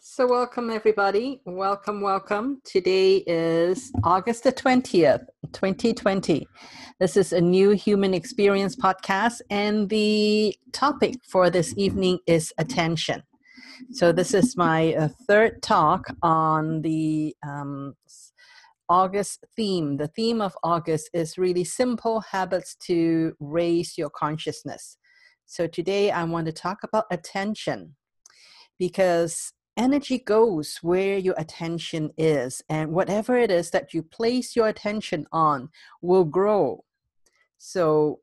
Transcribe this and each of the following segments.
So, welcome everybody. Welcome, welcome. Today is August the 20th, 2020. This is a new human experience podcast, and the topic for this evening is attention. So, this is my uh, third talk on the um, August theme. The theme of August is really simple habits to raise your consciousness. So, today I want to talk about attention because energy goes where your attention is and whatever it is that you place your attention on will grow. So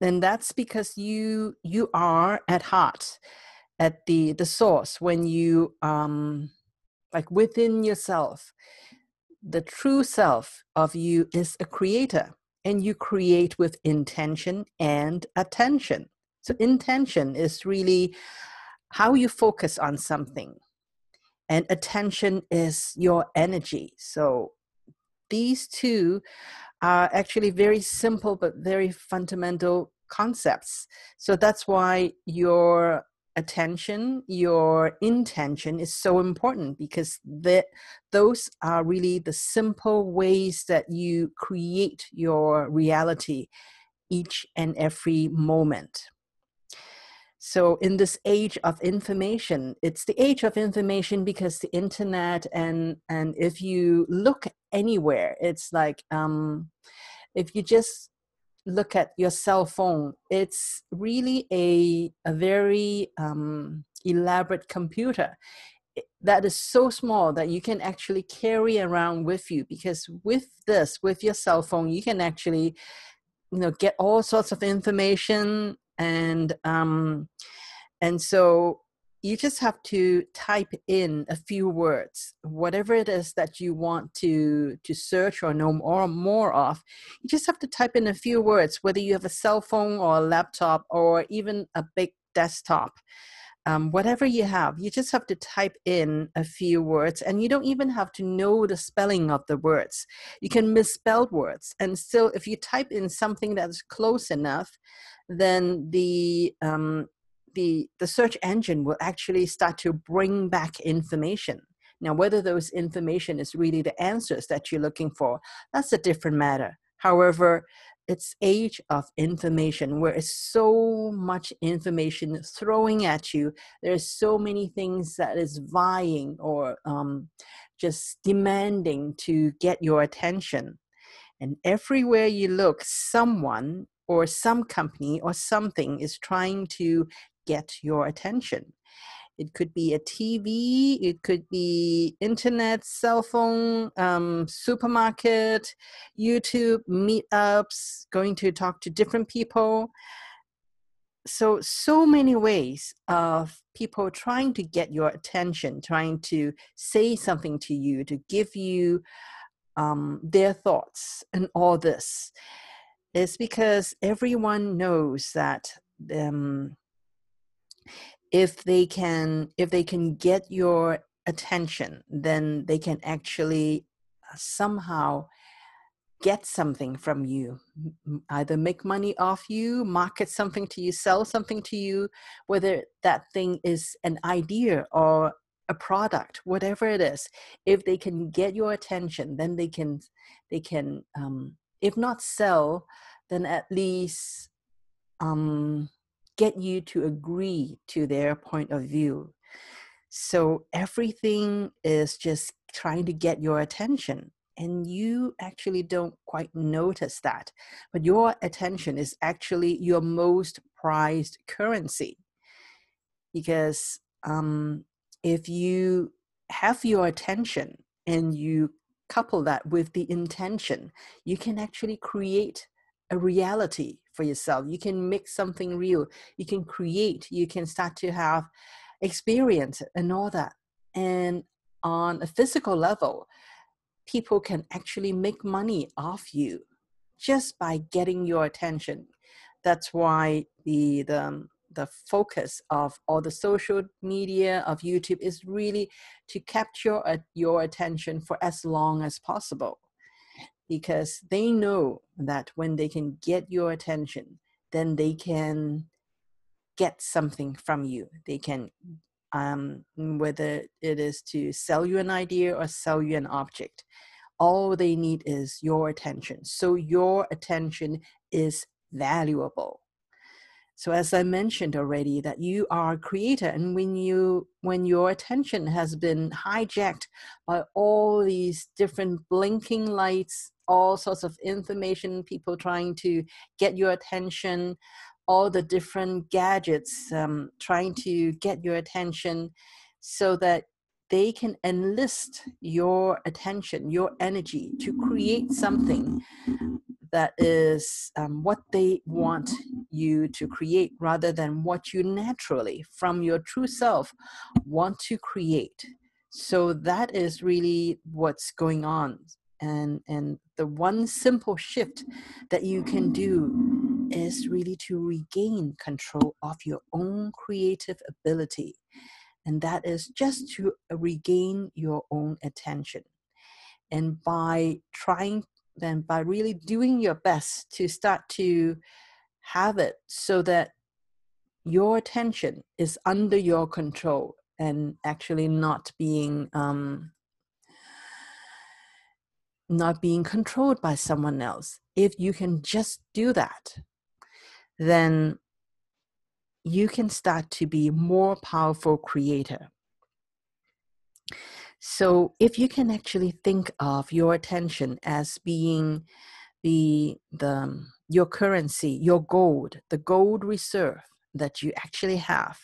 then that's because you you are at heart at the the source when you um like within yourself. The true self of you is a creator and you create with intention and attention. So intention is really how you focus on something and attention is your energy. So these two are actually very simple but very fundamental concepts. So that's why your attention, your intention is so important because that those are really the simple ways that you create your reality each and every moment. So, in this age of information, it's the age of information because the internet and and if you look anywhere, it's like um, if you just look at your cell phone, it's really a a very um, elaborate computer. That is so small that you can actually carry around with you because with this with your cell phone you can actually you know get all sorts of information and um, and so you just have to type in a few words whatever it is that you want to to search or know more more of you just have to type in a few words whether you have a cell phone or a laptop or even a big desktop um, whatever you have, you just have to type in a few words, and you don't even have to know the spelling of the words. You can misspell words, and still, if you type in something that's close enough, then the um, the the search engine will actually start to bring back information. Now, whether those information is really the answers that you're looking for, that's a different matter. However, it's age of information where it's so much information throwing at you. There's so many things that is vying or um, just demanding to get your attention. And everywhere you look someone or some company or something is trying to get your attention it could be a TV, it could be internet, cell phone, um, supermarket, YouTube, meetups, going to talk to different people. So, so many ways of people trying to get your attention, trying to say something to you, to give you um, their thoughts and all this. Is because everyone knows that um, if they can if they can get your attention then they can actually uh, somehow get something from you. Either make money off you market something to you sell something to you whether that thing is an idea or a product whatever it is. If they can get your attention then they can they can um, if not sell then at least um, get you to agree to their point of view. So everything is just trying to get your attention. And you actually don't quite notice that. But your attention is actually your most prized currency. Because um, if you have your attention and you couple that with the intention, you can actually create a reality for yourself. You can make something real. You can create. You can start to have experience and all that. And on a physical level, people can actually make money off you just by getting your attention. That's why the the um, the focus of all the social media of YouTube is really to capture your attention for as long as possible because they know that when they can get your attention, then they can get something from you. They can um, whether it is to sell you an idea or sell you an object. All they need is your attention. So your attention is valuable. So as I mentioned already, that you are a creator, and when you when your attention has been hijacked by all these different blinking lights, all sorts of information, people trying to get your attention, all the different gadgets um, trying to get your attention so that they can enlist your attention, your energy to create something that is um, what they want you to create rather than what you naturally, from your true self, want to create. So that is really what's going on. And, and the one simple shift that you can do is really to regain control of your own creative ability. And that is just to regain your own attention. And by trying, then by really doing your best to start to have it so that your attention is under your control and actually not being um, not being controlled by someone else. If you can just do that then you can start to be more powerful creator. So if you can actually think of your attention as being the the your currency your gold the gold reserve that you actually have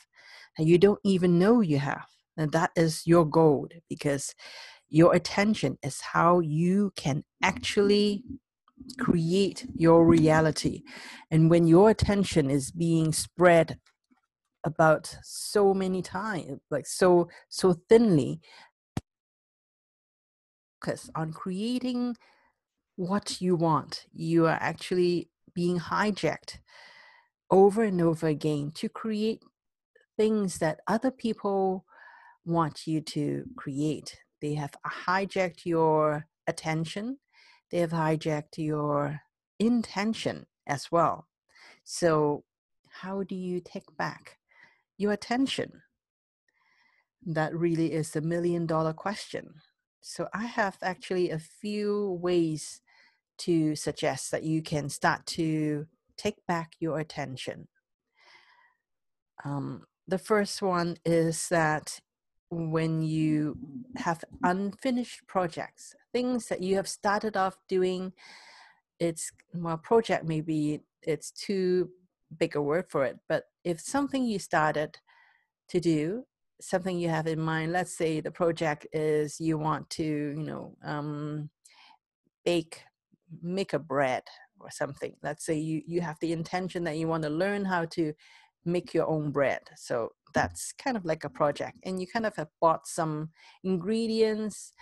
and you don't even know you have and that is your gold because your attention is how you can actually create your reality. And when your attention is being spread about so many times, like so so thinly, focus on creating what you want, you are actually being hijacked over and over again to create things that other people want you to create. They have hijacked your attention they have hijacked your intention as well. So, how do you take back your attention? That really is the million dollar question. So, I have actually a few ways to suggest that you can start to take back your attention. Um, the first one is that when you have unfinished projects, things that you have started off doing, it's well, project maybe it's too big a word for it, but if something you started to do, something you have in mind, let's say the project is you want to, you know, um, bake, make a bread or something. Let's say you you have the intention that you want to learn how to make your own bread. So that's kind of like a project. And you kind of have bought some ingredients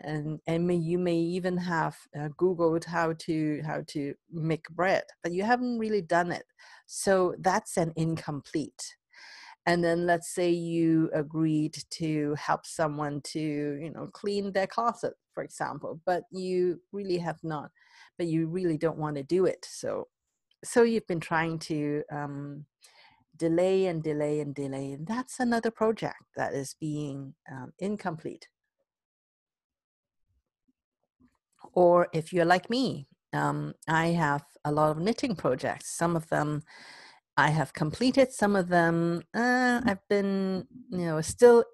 and and may, you may even have uh, googled how to how to make bread but you haven't really done it so that's an incomplete and then let's say you agreed to help someone to you know clean their closet for example but you really have not but you really don't want to do it so so you've been trying to um, delay and delay and delay. And that's another project that is being um, incomplete. Or if you're like me, um, I have a lot of knitting projects. Some of them I have completed, some of them uh, I've been, you know, still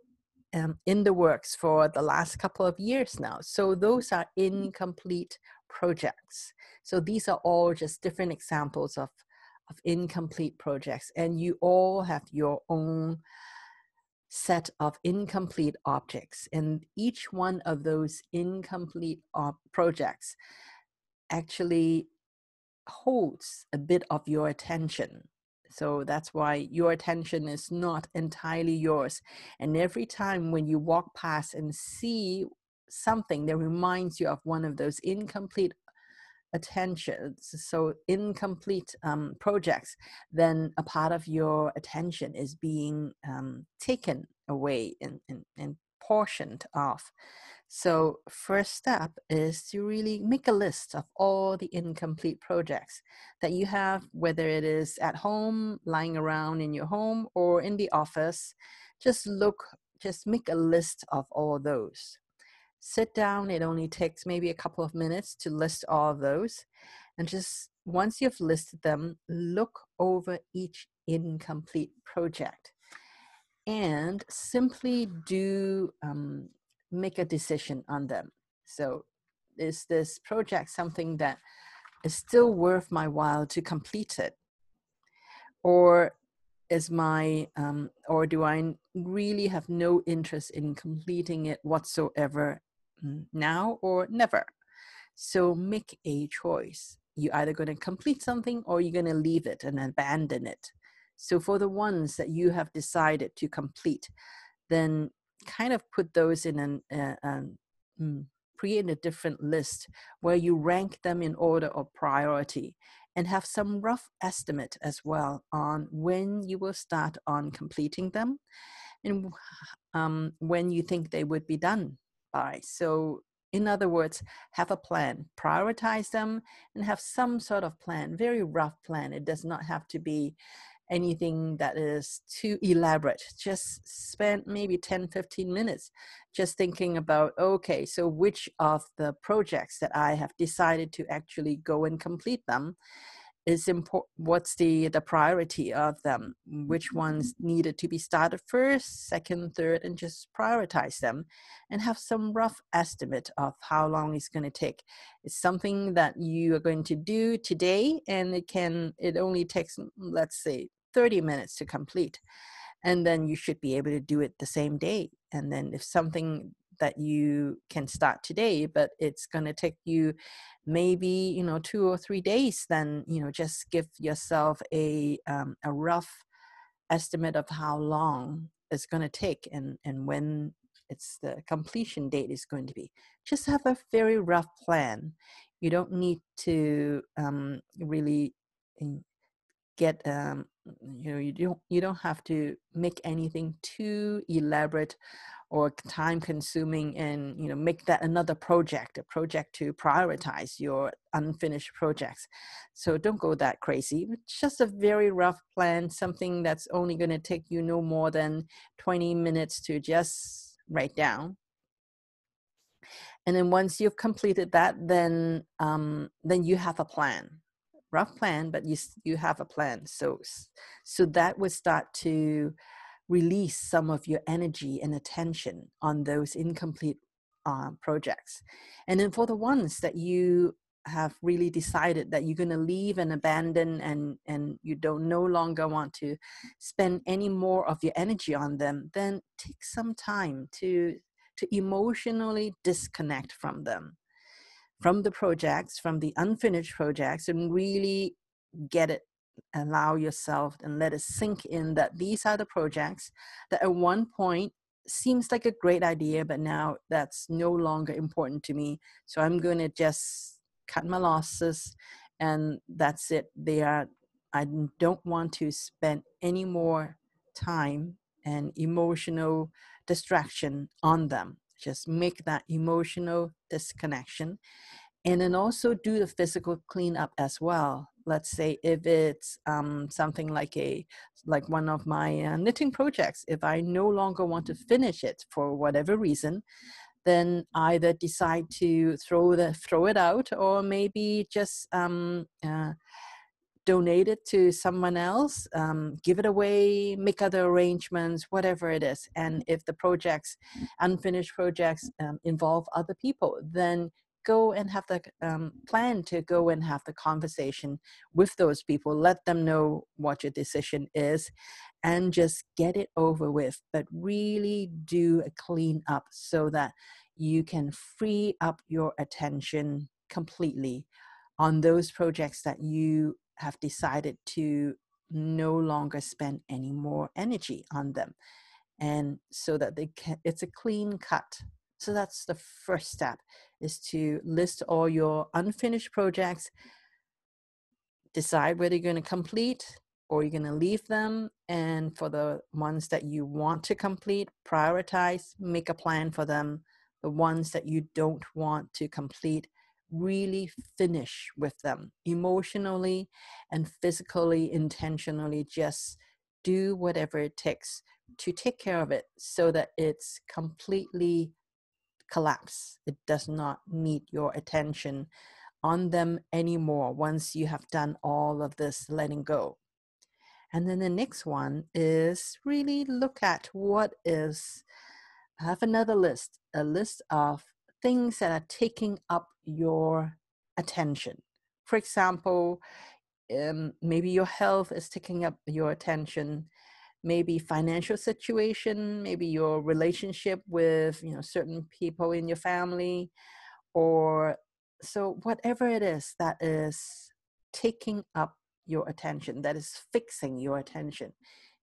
um, in the works for the last couple of years now. So those are incomplete projects. So these are all just different examples of of incomplete projects, and you all have your own set of incomplete objects. And each one of those incomplete op- projects actually holds a bit of your attention. So that's why your attention is not entirely yours. And every time when you walk past and see something that reminds you of one of those incomplete attention so incomplete um, projects then a part of your attention is being um, taken away and, and, and portioned off so first step is to really make a list of all the incomplete projects that you have whether it is at home lying around in your home or in the office just look, just make a list of all those. Sit down, it only takes maybe a couple of minutes to list all of those. And just once you've listed them, look over each incomplete project and simply do um, make a decision on them. So, is this project something that is still worth my while to complete it? Or is my, um, or do I really have no interest in completing it whatsoever now or never? So make a choice. You're either going to complete something or you're going to leave it and abandon it. So for the ones that you have decided to complete, then kind of put those in an, uh, um, mm, create a different list where you rank them in order of priority and have some rough estimate as well on when you will start on completing them and um, when you think they would be done by. So in other words, have a plan, prioritize them, and have some sort of plan, very rough plan. It does not have to be anything that is too elaborate. Just spend maybe 10, 15 minutes just thinking about okay, so which of the projects that I have decided to actually go and complete them is important what's the the priority of them? Which mm-hmm. ones needed to be started first second third and just prioritize them and have some rough estimate of how long it's going to take. It's something that you are going to do today and it can it only takes mm, let's say 30 minutes to complete. And then you should be able to do it the same day. And then if something that you can start today but it's going to take you maybe you know two or three days then you know just give yourself a um, a rough estimate of how long it's going to take and and when it's the completion date is going to be. Just have a very rough plan. You don't need to um, really get um, you know you don't you don't have to make anything too elaborate or time consuming and you know make that another project a project to prioritize your unfinished projects. So don't go that crazy. Just a very rough plan something that's only going to take you no more than 20 minutes to just write down. And then once you've completed that then um, then you have a plan rough plan but you you have a plan. So so that would start to release some of your energy and attention on those incomplete uh, projects. And then for the ones that you have really decided that you're going to leave and abandon and and you don't no longer want to spend any more of your energy on them then take some time to to emotionally disconnect from them from the projects, from the unfinished projects, and really get it, allow yourself and let it sink in that these are the projects that at one point seems like a great idea, but now that's no longer important to me. So I'm going to just cut my losses and that's it. They are, I don't want to spend any more time and emotional distraction on them just make that emotional disconnection and then also do the physical cleanup as well. Let's say if it's um, something like a like one of my uh, knitting projects if i no longer want to finish it for whatever reason then either decide to throw the throw it out or maybe just um, uh, donate it to someone else, um, give it away, make other arrangements, whatever it is. And if the projects, unfinished projects, um, involve other people, then go and have the um, plan to go and have the conversation with those people. Let them know what your decision is and just get it over with. But really do a clean up so that you can free up your attention completely on those projects that you have decided to no longer spend any more energy on them. And so that they can it's a clean cut. So that's the first step is to list all your unfinished projects decide whether you're going to complete or you're going to leave them and for the ones that you want to complete prioritize make a plan for them. The ones that you don't want to complete really finish with them emotionally and physically, intentionally. Just do whatever it takes. to take care of it so that it's completely collapse. It does not need your attention on them anymore once you have done all of this letting go. And then the next one is really look at what is, have another list, a list of things that are taking up your attention. For example, um, maybe your health is taking up your attention maybe financial situation maybe your relationship with you know certain people in your family or so whatever it is that is taking up your attention that is fixing your attention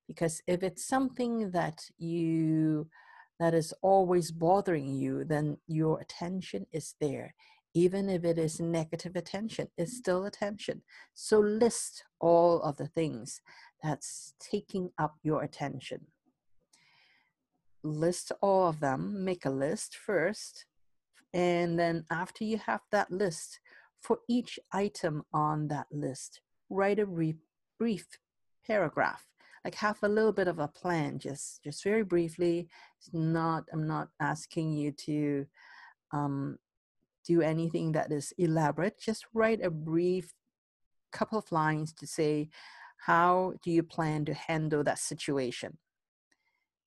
because if it's something that you that is always bothering you then your attention is there. Even if it is negative attention it's still attention. So list all of the things that's taking up your attention. List all of them, make a list first, and then after you have that list, for each item on that list, write a brief, paragraph like have a little bit of a plan just just very briefly it's not i'm not asking you to um, do anything that is elaborate just write a brief couple of lines to say how do you plan to handle that situation?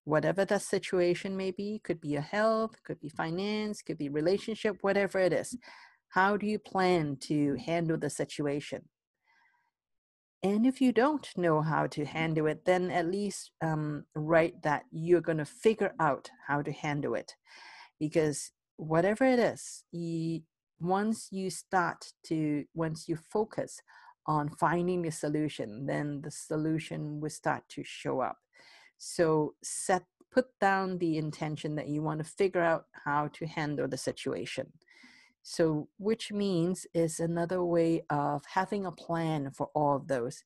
Whatever that situation may be, could be your health, could be finance, could be relationship, whatever it is. How do you plan to handle the situation? And if you don't know how to handle it, then at least um, write that you're going to figure out how to handle it. Because whatever it is, you, once you start to, once you focus on finding the solution, then the solution will start to show up. So set put down the intention that you want to figure out how to handle the situation. So which means is another way of having a plan for all of those.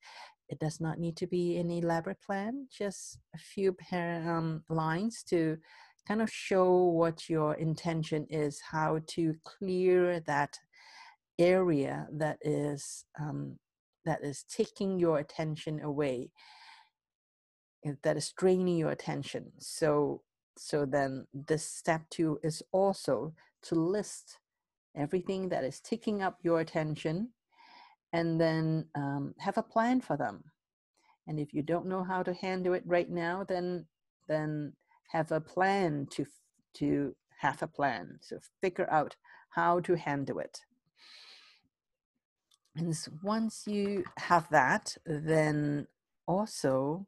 It does not need to be an elaborate plan, just a few um, lines to kind of show what your intention is, how to clear that area that is um, that is taking your attention away eh, that is draining your attention so so then this step two is also to list everything that is taking up your attention and then um, have a plan for them. And if you don't know how to handle it right now then then have a plan to to have a plan so figure out how to handle it. And once you have that, then also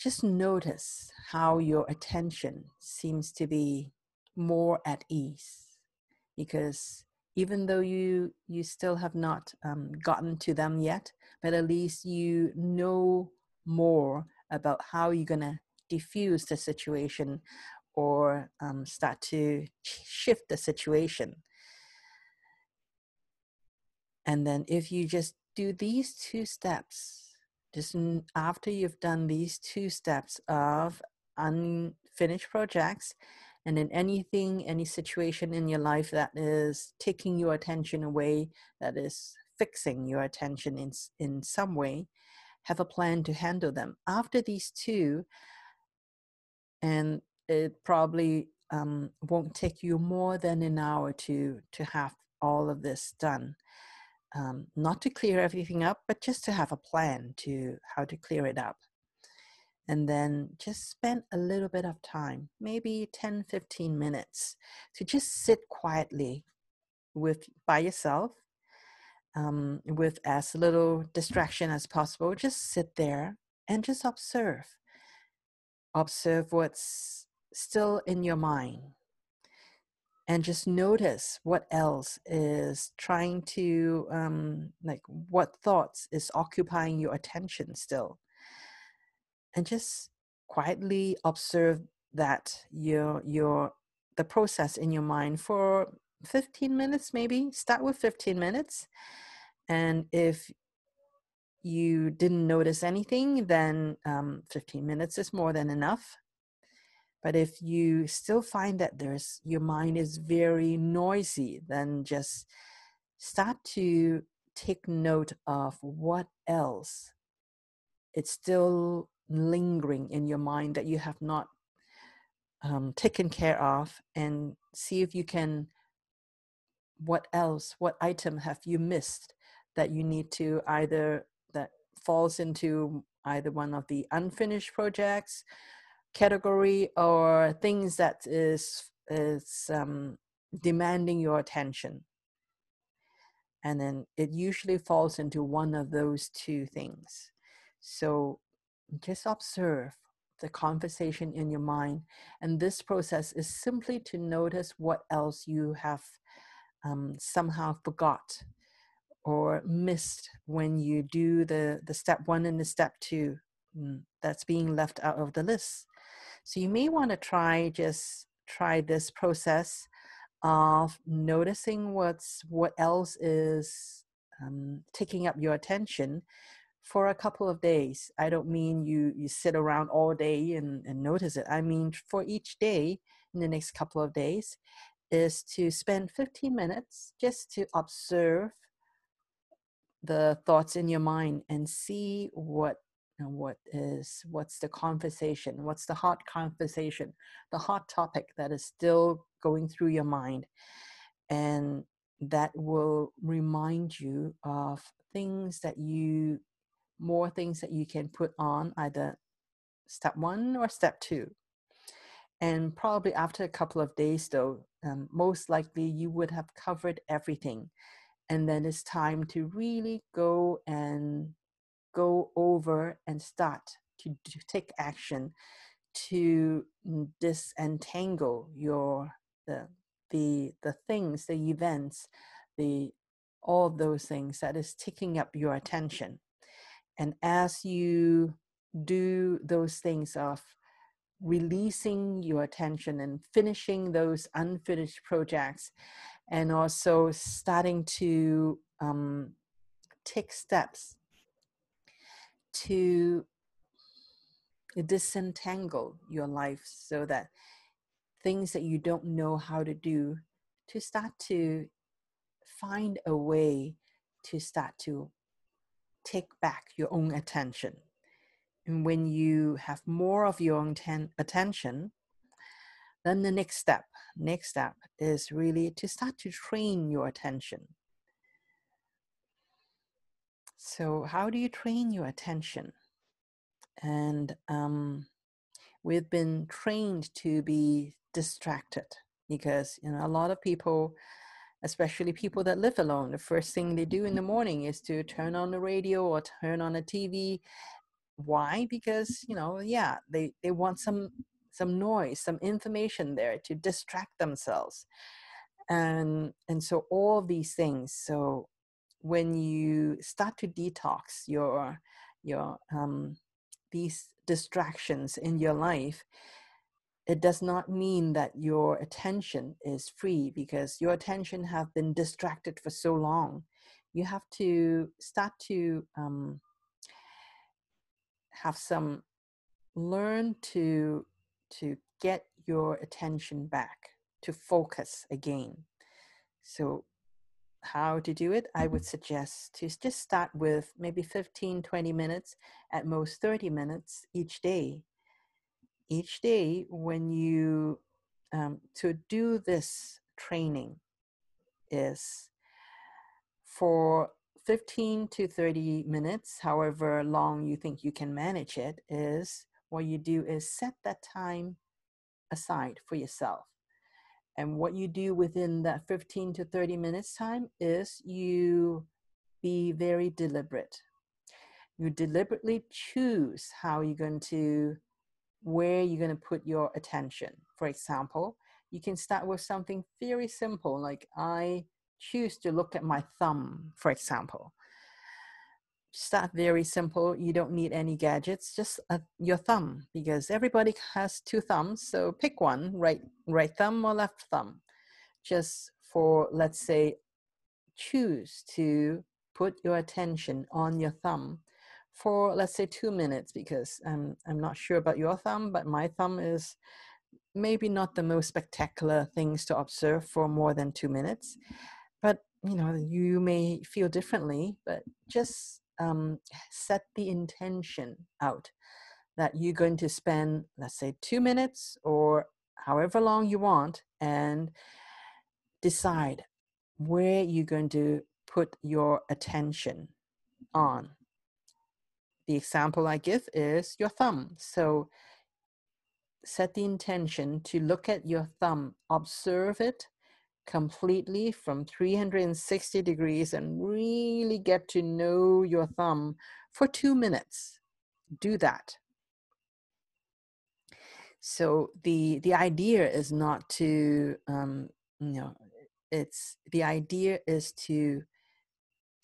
just notice how your attention seems to be more at ease because even though you you still have not um, gotten to them yet but at least you know more about how you're going to diffuse the situation or um, start to shift the situation. And then if you just do these two steps, just after you've done these two steps of unfinished projects, and in anything, any situation in your life that is taking your attention away, that is fixing your attention in, in some way, have a plan to handle them. After these two, and it probably um, won't take you more than an hour to to have all of this done um, not to clear everything up, but just to have a plan to how to clear it up. And then just spend a little bit of time, maybe 10, 15 minutes, to just sit quietly with by yourself um, with as little distraction as possible. Just sit there and just observe. Observe what's still in your mind and just notice what else is trying to um, like what thoughts is occupying your attention still and just quietly observe that your your the process in your mind for 15 minutes maybe start with 15 minutes and if you didn't notice anything then um, 15 minutes is more than enough. But if you still find that there's your mind is very noisy, then just start to take note of what else it's still lingering in your mind that you have not um, taken care of and see if you can what else what item have you missed that you need to either that falls into either one of the unfinished projects category or things that is is um, demanding your attention? And then it usually falls into one of those two things. So just observe the conversation in your mind. And this process is simply to notice what else you have um, somehow forgot or missed when you do the the step one and the step two mm, that's being left out of the list. So you may want to try just try this process of noticing what's what else is um, taking up your attention for a couple of days. I don't mean you you sit around all day and, and notice it. I mean for each day in the next couple of days is to spend 15 minutes just to observe the thoughts in your mind and see what what is what's the conversation what's the hot conversation the hot topic that is still going through your mind. And that will remind you of things that you more things that you can put on either step one or step two. And probably after a couple of days though um, most likely you would have covered everything. And then it's time to really go and go over and start to, to take action to disentangle your the the the things the events the all those things that is taking up your attention and as you do those things of releasing your attention and finishing those unfinished projects and also starting to um, take steps to disentangle your life so that things that you don't know how to do to start to find a way to start to take back your own attention. And when you have more of your own ten- attention then the next step next step is really to start to train your attention. So how do you train your attention? And um, we've been trained to be distracted because you know a lot of people especially people that live alone the first thing they do in the morning is to turn on the radio or turn on the tv why? Because you know yeah they they want some some noise some information there to distract themselves. And and so all these things so when you start to detox your your um these distractions in your life it does not mean that your attention is free because your attention have been distracted for so long. You have to start to um, have some learn to to get your attention back to focus again. So how to do it? I would suggest to just start with maybe 15 20 minutes at most 30 minutes each day each day when you um, to do this training is for 15 to 30 minutes, however long you think you can manage it, is what you do is set that time aside for yourself. And what you do within that 15 to 30 minutes time is you be very deliberate. You deliberately choose how you're going to, where you're going to put your attention. For example, you can start with something very simple, like I choose to look at my thumb, for example. Start very simple. You don't need any gadgets, just uh, your thumb, because everybody has two thumbs. So pick one, right, right thumb or left thumb. Just for, let's say, choose to put your attention on your thumb for, let's say, two minutes, because I'm, I'm not sure about your thumb, but my thumb is maybe not the most spectacular things to observe for more than two minutes but you know you may feel differently but just um, set the intention out that you're going to spend, let's say, two minutes or however long you want, and decide where you're going to put your attention on. The example I give is your thumb. So set the intention to look at your thumb, observe it completely from 360 degrees, and really get to know your thumb for two minutes. Do that. So the the idea is not to um, you know it's the idea is to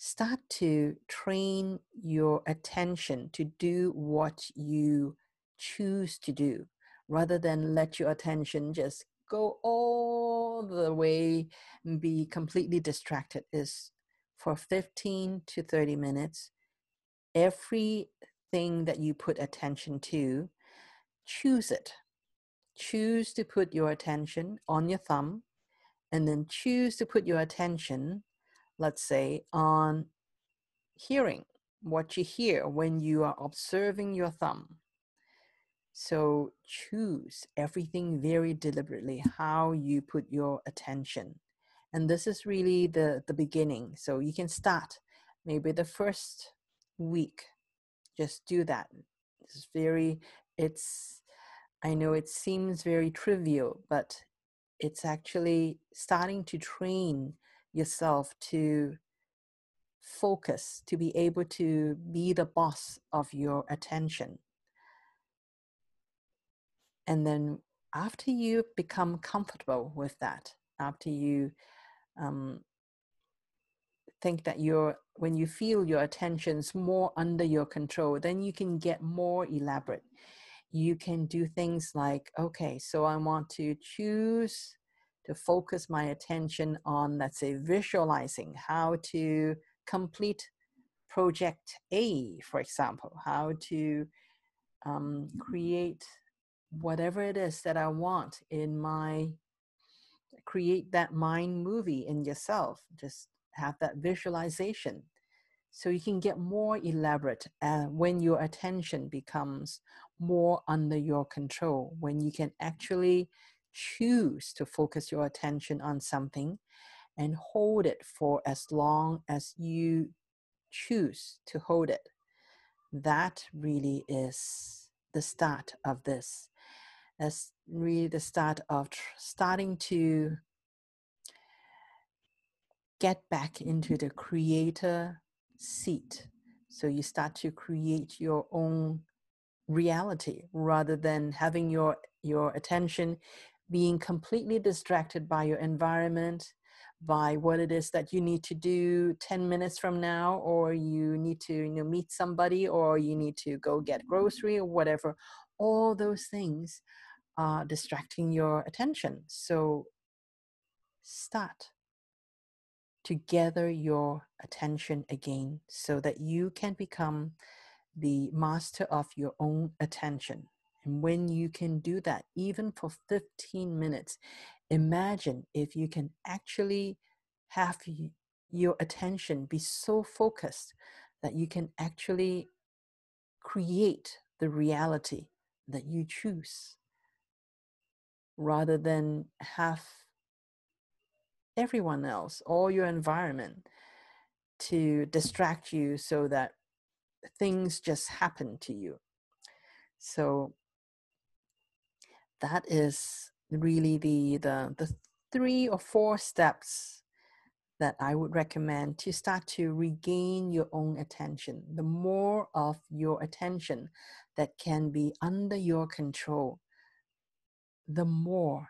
start to train your attention to do what you choose to do rather than let your attention just go all the way and be completely distracted. Is for 15 to 30 minutes everything that you put attention to choose it. Choose to put your attention on your thumb and then choose to put your attention, let's say, on hearing what you hear when you are observing your thumb. So choose everything very deliberately how you put your attention. And this is really the, the beginning. So you can start maybe the first week. Just do that. It's very, it's, I know it seems very trivial, but it's actually starting to train yourself to focus, to be able to be the boss of your attention. And then after you become comfortable with that, after you um, think that you're, when you feel your attention's more under your control, then you can get more elaborate you can do things like okay so i want to choose to focus my attention on let's say visualizing how to complete project a for example how to um, create whatever it is that i want in my create that mind movie in yourself just have that visualization. So you can get more elaborate uh, when your attention becomes more under your control, when you can actually choose to focus your attention on something and hold it for as long as you choose to hold it. That really is the start of this. That's really the start of tr- starting to get back into the creator seat. So you start to create your own reality rather than having your your attention being completely distracted by your environment by what it is that you need to do 10 minutes from now or you need to you know meet somebody or you need to go get grocery or whatever all those things are distracting your attention so start to gather your attention again so that you can become the master of your own attention. And when you can do that, even for 15 minutes, imagine if you can actually have your attention be so focused that you can actually create the reality that you choose rather than have everyone else or your environment to distract you so that things just happen to you. So that is really the the the three or four steps that I would recommend to start to regain your own attention. The more of your attention that can be under your control, the more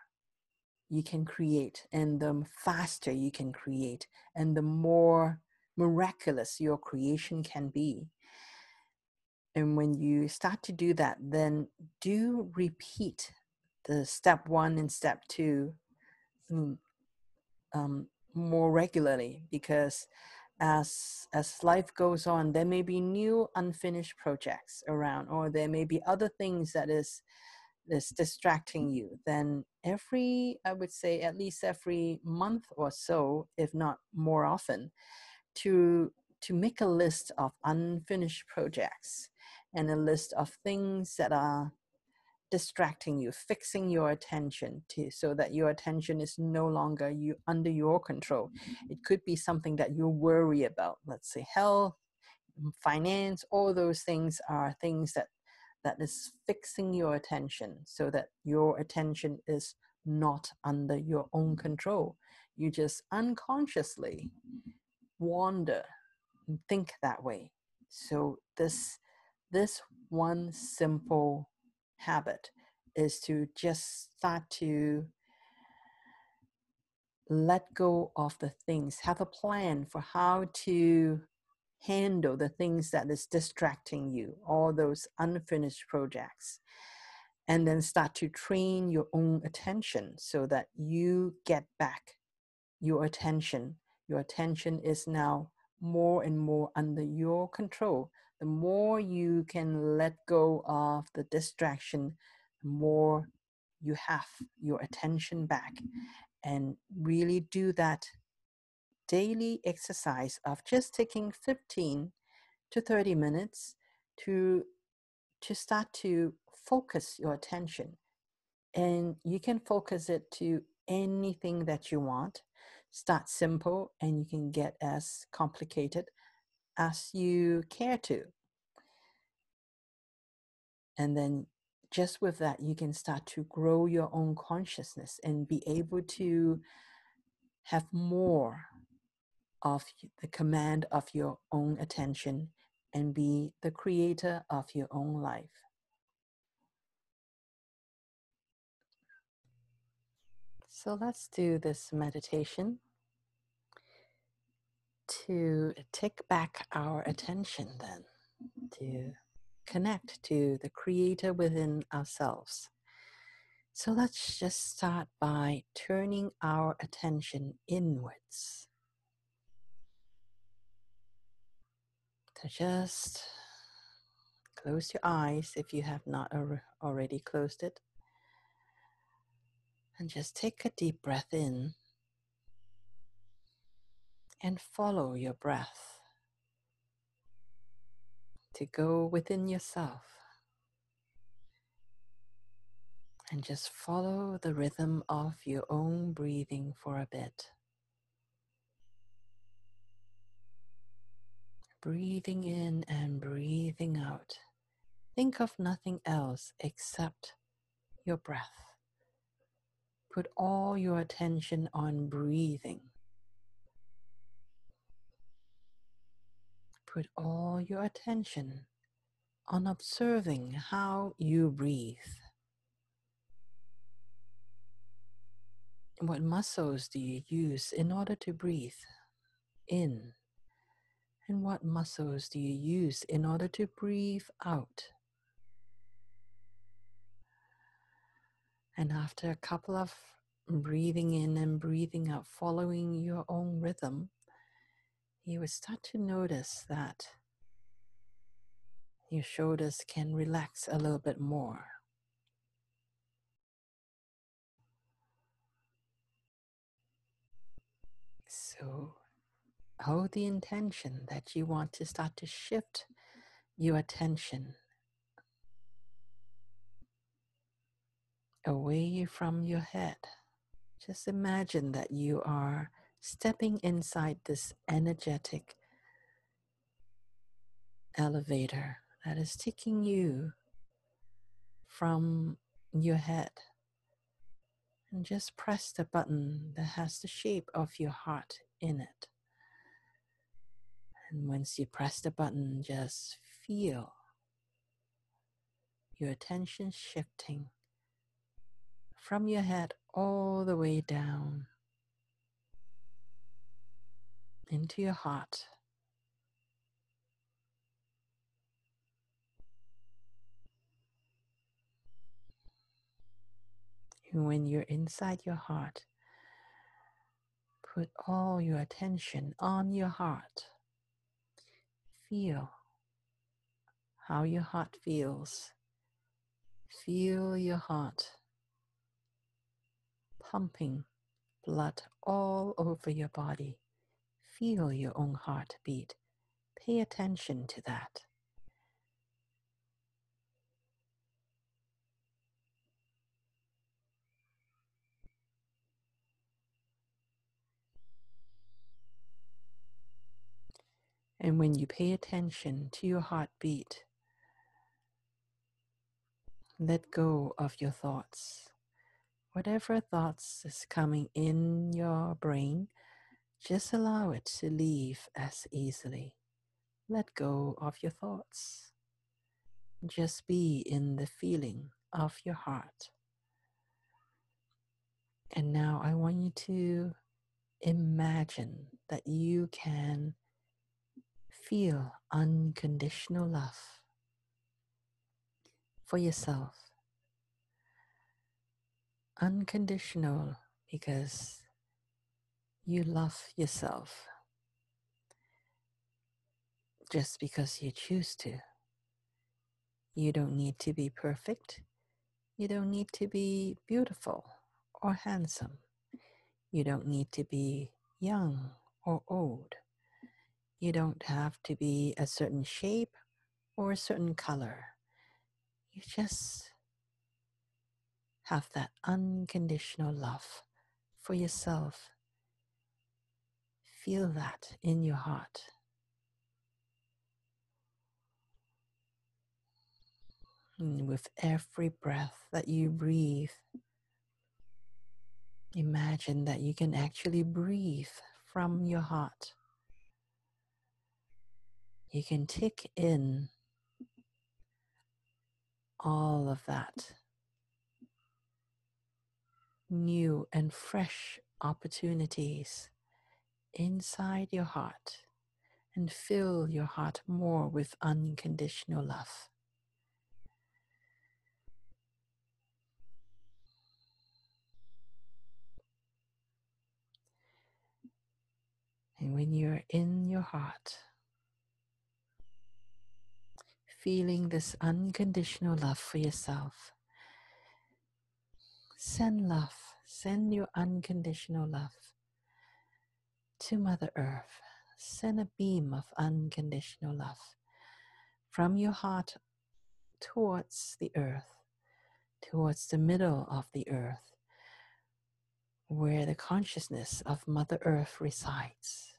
you can create and the faster you can create and the more miraculous your creation can be and when you start to do that then do repeat the step one and step two mm, um, more regularly because as as life goes on there may be new unfinished projects around or there may be other things that is is distracting you, then every, I would say, at least every month or so, if not more often, to to make a list of unfinished projects and a list of things that are distracting you, fixing your attention to so that your attention is no longer you under your control. It could be something that you worry about, let's say health, finance, all those things are things that that is fixing your attention so that your attention is not under your own control. You just unconsciously wander and think that way. So this this one simple habit is to just start to let go of the things, have a plan for how to handle the things that is distracting you, all those unfinished projects. And then start to train your own attention so that you get back your attention. Your attention is now more and more under your control. The more you can let go of the distraction, the more you have your attention back. And really do that daily exercise of just taking 15 to 30 minutes to to start to focus your attention and you can focus it to anything that you want start simple and you can get as complicated as you care to and then just with that you can start to grow your own consciousness and be able to have more of the command of your own attention and be the creator of your own life. So let's do this meditation to take back our attention, then, to connect to the creator within ourselves. So let's just start by turning our attention inwards. So just close your eyes if you have not already closed it. And just take a deep breath in and follow your breath to go within yourself and just follow the rhythm of your own breathing for a bit. breathing in and breathing out. Think of nothing else except your breath. Put all your attention on breathing. Put all your attention on observing how you breathe. What muscles do you use in order to breathe in and what muscles do you use in order to breathe out? And after a couple of breathing in and breathing out, following your own rhythm, you will start to notice that your shoulders can relax a little bit more. So hold the intention that you want to start to shift your attention away from your head. Just imagine that you are stepping inside this energetic elevator that is taking you from your head. And just press the button that has the shape of your heart in it. And once you press the button, just feel your attention shifting from your head all the way down into your heart. When you're inside your heart, put all your attention on your heart feel how your heart feels. Feel your heart pumping blood all over your body. Feel your own heartbeat. Pay attention to that. And when you pay attention to your heartbeat, let go of your thoughts. Whatever thoughts is coming in your brain, just allow it to leave as easily. Let go of your thoughts. Just be in the feeling of your heart. And now I want you to imagine that you can feel unconditional love for yourself. Unconditional because you love yourself just because you choose to. You don't need to be perfect. You don't need to be beautiful or handsome. You don't need to be young or old. You don't have to be a certain shape or a certain color. You just have that unconditional love for yourself. Feel that in your heart. And with every breath that you breathe, imagine that you can actually breathe from your heart. You can take in all of that new and fresh opportunities inside your heart and fill your heart more with unconditional love. And when you're in your heart, feeling this unconditional love for yourself, send love, send your unconditional love to Mother Earth. Send a beam of unconditional love from your heart towards the earth, towards the middle of the earth, where the consciousness of Mother Earth resides.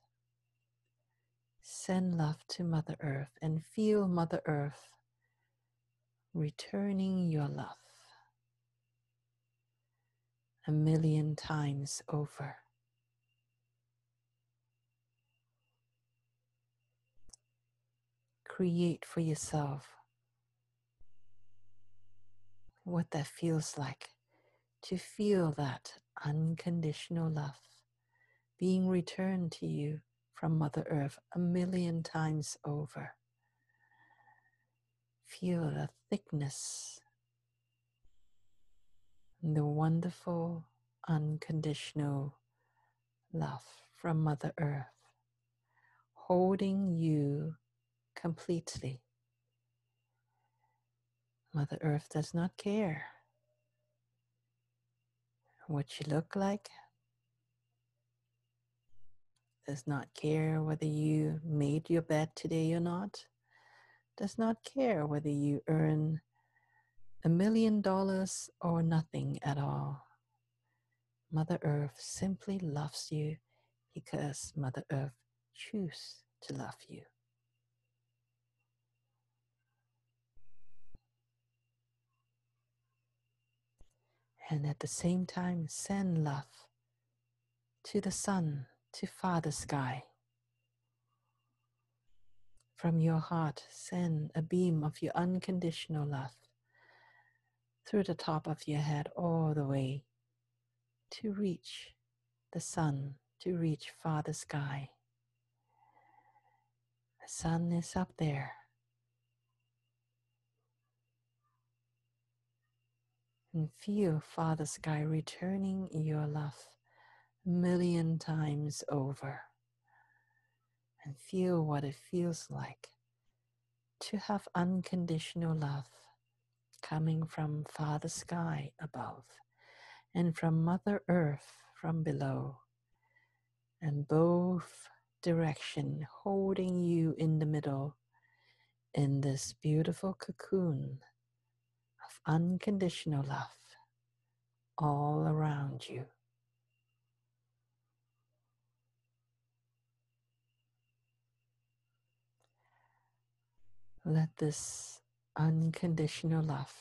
Send love to Mother Earth and feel Mother Earth returning your love a million times over. Create for yourself what that feels like to feel that unconditional love being returned to you from Mother Earth a million times over. Feel the thickness the wonderful, unconditional love from Mother Earth, holding you completely. Mother Earth does not care what you look like, does not care whether you made your bed today or not, does not care whether you earn a million dollars or nothing at all. Mother Earth simply loves you because Mother Earth chooses to love you. And at the same time, send love to the sun to Father Sky. From your heart, send a beam of your unconditional love through the top of your head all the way to reach the sun, to reach Father Sky. The sun is up there. And feel Father Sky returning your love million times over. And feel what it feels like to have unconditional love coming from Father Sky above and from Mother Earth from below, and both direction holding you in the middle in this beautiful cocoon of unconditional love all around you. Let this unconditional love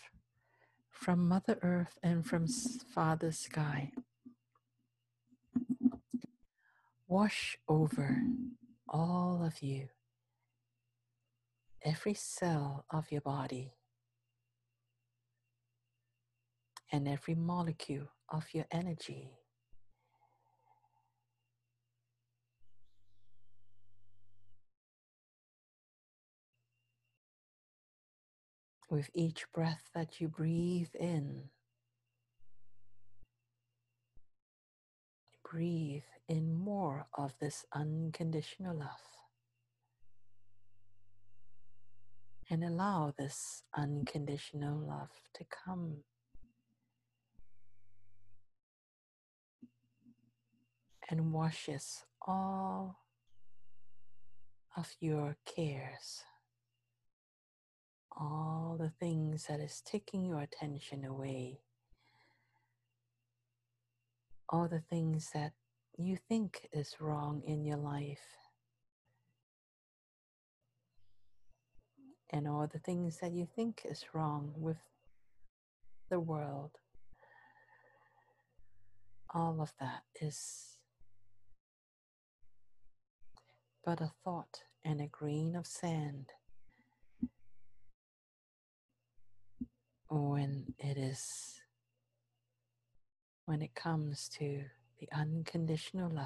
from Mother Earth and from Father Sky wash over all of you, every cell of your body, and every molecule of your energy. With each breath that you breathe in, breathe in more of this unconditional love. And allow this unconditional love to come and washes all of your cares, all the things that is taking your attention away, all the things that you think is wrong in your life, and all the things that you think is wrong with the world. All of that is but a thought and a grain of sand when it is when it comes to the unconditional love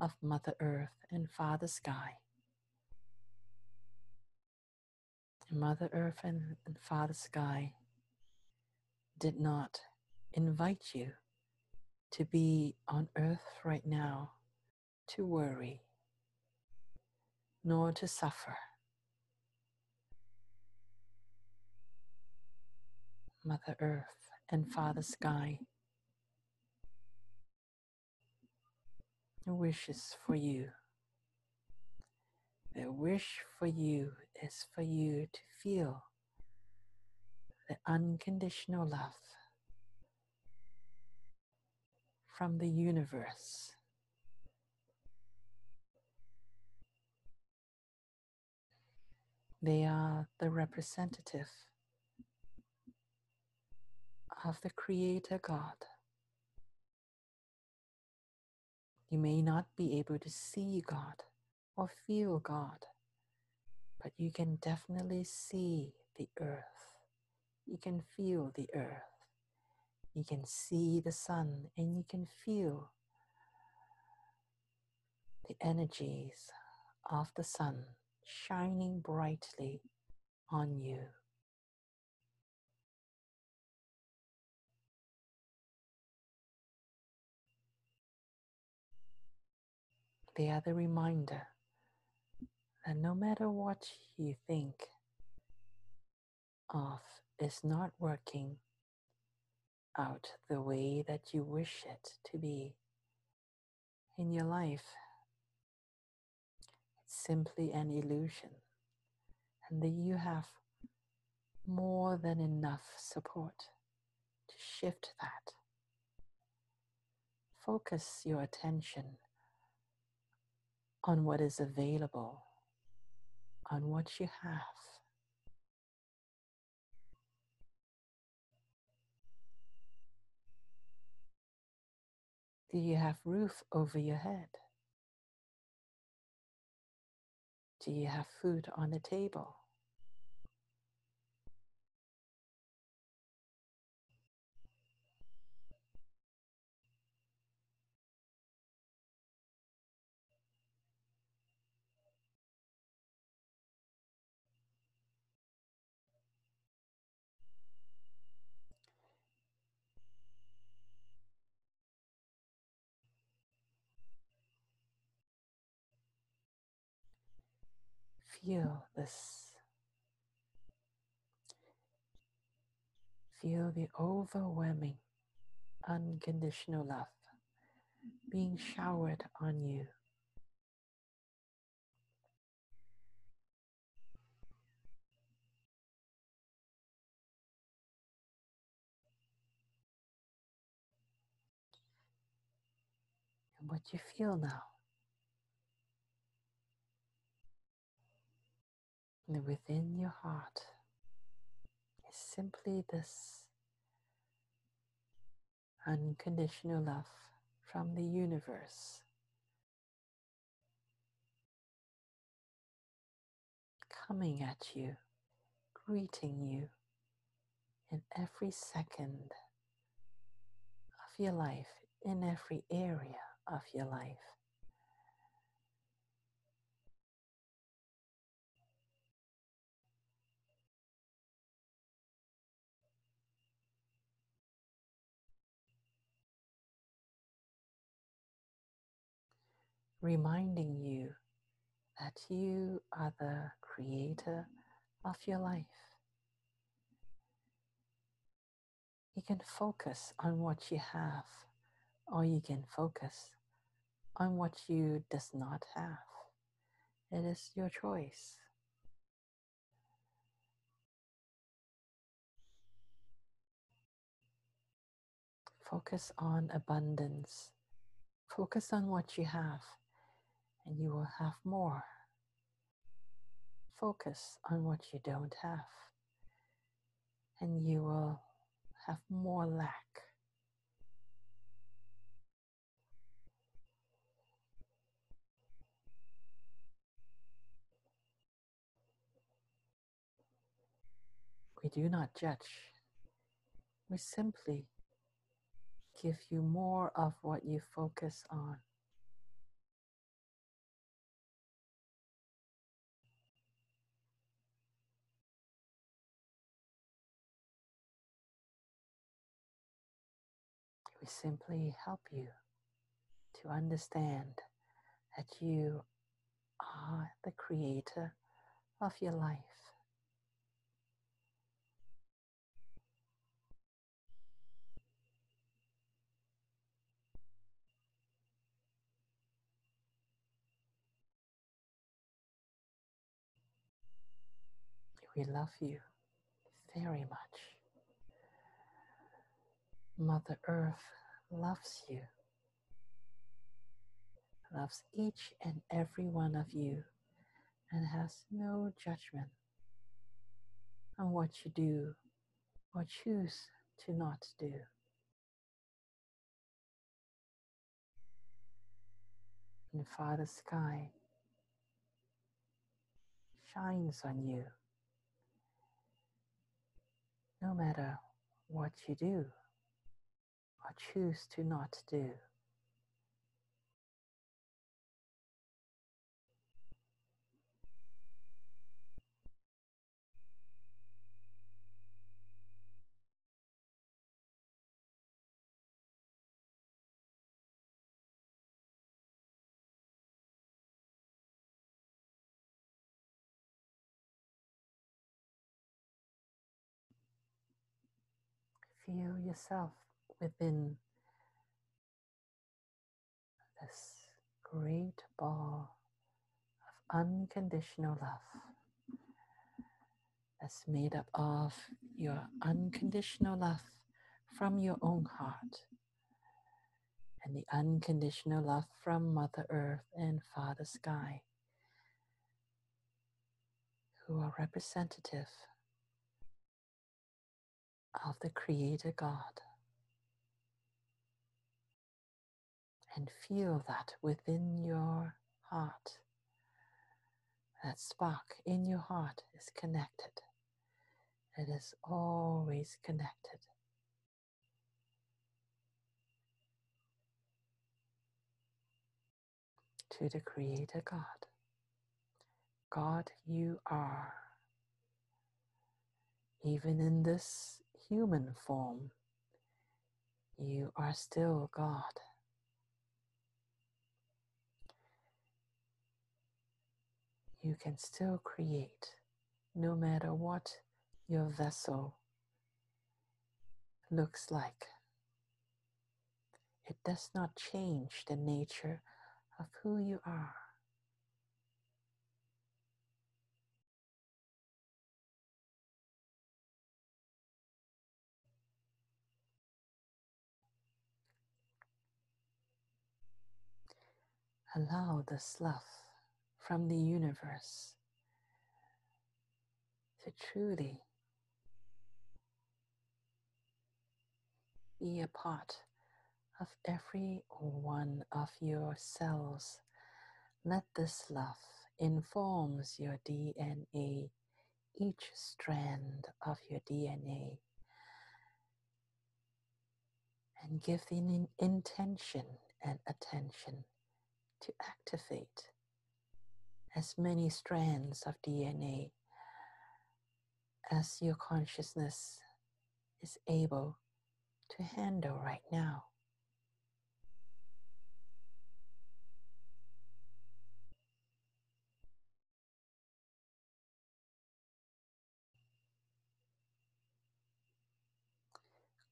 of Mother Earth and Father Sky. Mother Earth and, and Father Sky did not invite you to be on earth right now to worry nor to suffer. Mother Earth and Father Sky wishes for you. Their wish for you is for you to feel the unconditional love from the universe They are the representative of the Creator God. You may not be able to see God or feel God, but you can definitely see the earth. You can feel the earth. You can see the sun and you can feel the energies of the sun shining brightly on you. The reminder that no matter what you think of is not working out the way that you wish it to be in your life, simply an illusion and that you have more than enough support to shift that. Focus your attention on what is available, on what you have. Do you have roof over your head? Do you have food on the table? Feel this. Feel the overwhelming, unconditional love being showered on you. And what you feel now. And within your heart is simply this unconditional love from the universe coming at you, greeting you in every second of your life, in every area of your life. Reminding you that you are the creator of your life. You can focus on what you have, or you can focus on what you does not have. It is your choice. Focus on abundance. Focus on what you have and you will have more. Focus on what you don't have, and you will have more lack. We do not judge. We simply give you more of what you focus on. We simply help you to understand that you are the creator of your life. We love you very much. Mother Earth loves you, loves each and every one of you, and has no judgment on what you do or choose to not do. And Father Sky shines on you no matter what you do or choose to not do. Feel yourself within this great ball of unconditional love that's made up of your unconditional love from your own heart and the unconditional love from Mother Earth and Father Sky, who are representative of the Creator God. And feel that within your heart, that spark in your heart is connected. It is always connected. To the Creator God. God, you are. Even in this human form, you are still God. You can still create no matter what your vessel looks like. It does not change the nature of who you are. Allow this love from the universe to truly be a part of every one of your cells. Let this love informs your DNA, each strand of your DNA, and give the intention and attention to activate as many strands of DNA as your consciousness is able to handle right now.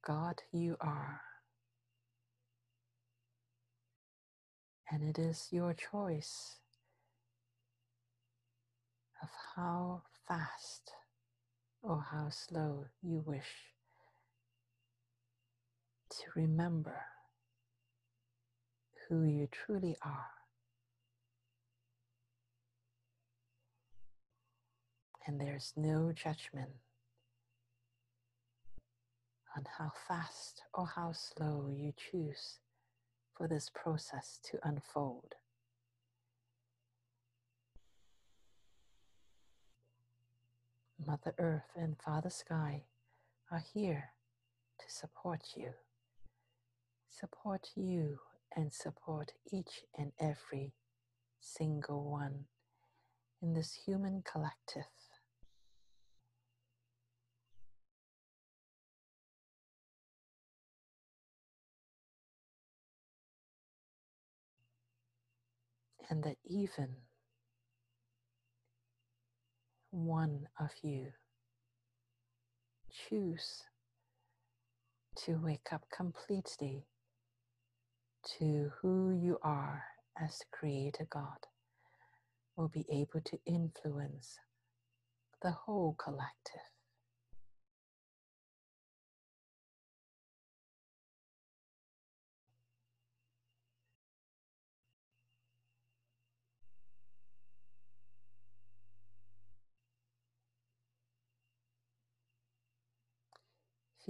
God, you are. And it is your choice of how fast or how slow you wish to remember who you truly are. And there's no judgment on how fast or how slow you choose for this process to unfold. Mother Earth and Father Sky are here to support you. Support you and support each and every single one in this human collective. And that even one of you choose to wake up completely to who you are as the Creator God will be able to influence the whole collective.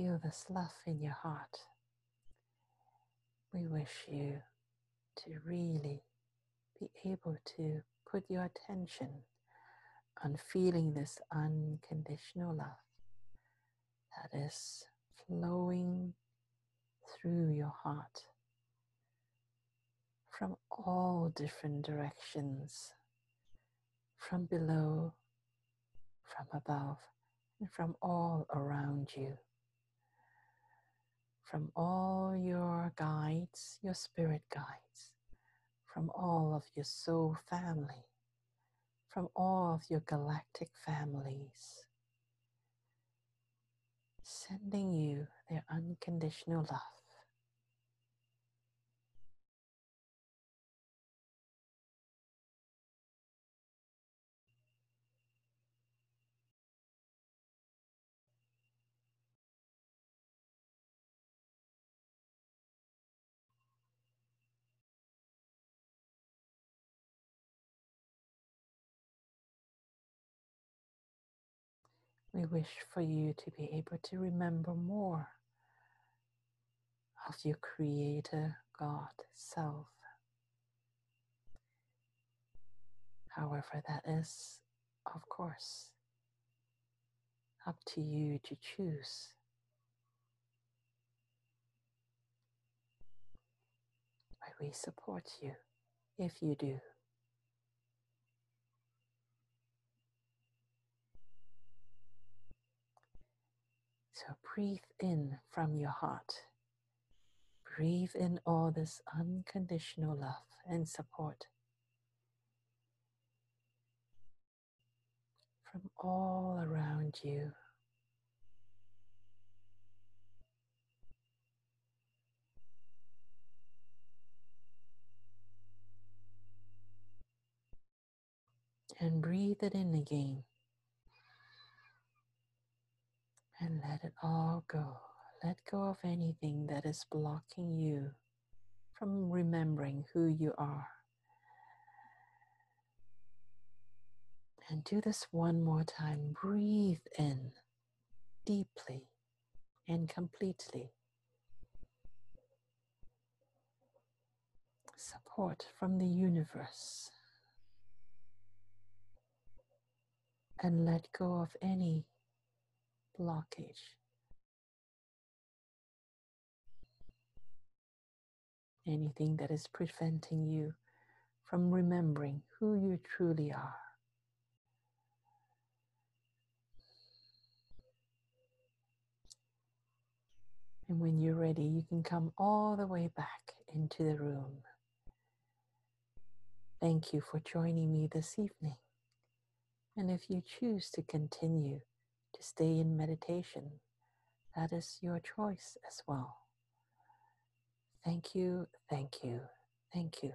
Feel this love in your heart. We wish you to really be able to put your attention on feeling this unconditional love that is flowing through your heart from all different directions, from below, from above, and from all around you. From all your guides, your spirit guides, from all of your soul family, from all of your galactic families, sending you their unconditional love. We wish for you to be able to remember more of your Creator God self. However, that is, of course, up to you to choose. But we support you if you do. So breathe in from your heart. Breathe in all this unconditional love and support from all around you. And breathe it in again. And let it all go. Let go of anything that is blocking you from remembering who you are. And do this one more time. Breathe in deeply and completely. Support from the universe. And let go of any blockage. Anything that is preventing you from remembering who you truly are. And when you're ready, you can come all the way back into the room. Thank you for joining me this evening. And if you choose to continue to stay in meditation, that is your choice as well. Thank you, thank you, thank you.